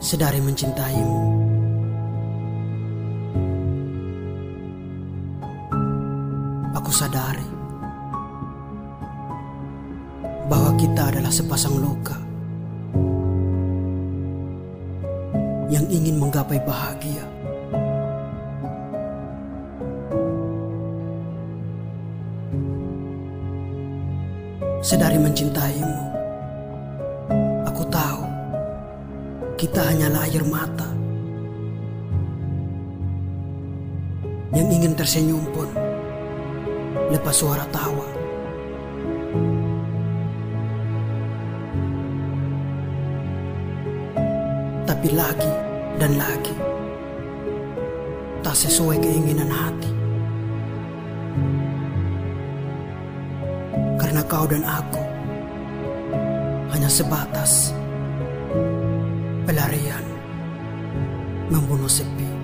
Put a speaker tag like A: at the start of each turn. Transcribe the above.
A: sedari mencintaimu. Aku sadari bahwa kita adalah sepasang luka yang ingin menggapai bahagia. Sedari mencintaimu, kita hanyalah air mata yang ingin tersenyum pun lepas suara tawa. Tapi lagi dan lagi tak sesuai keinginan hati. Karena kau dan aku hanya sebatas ma un buono.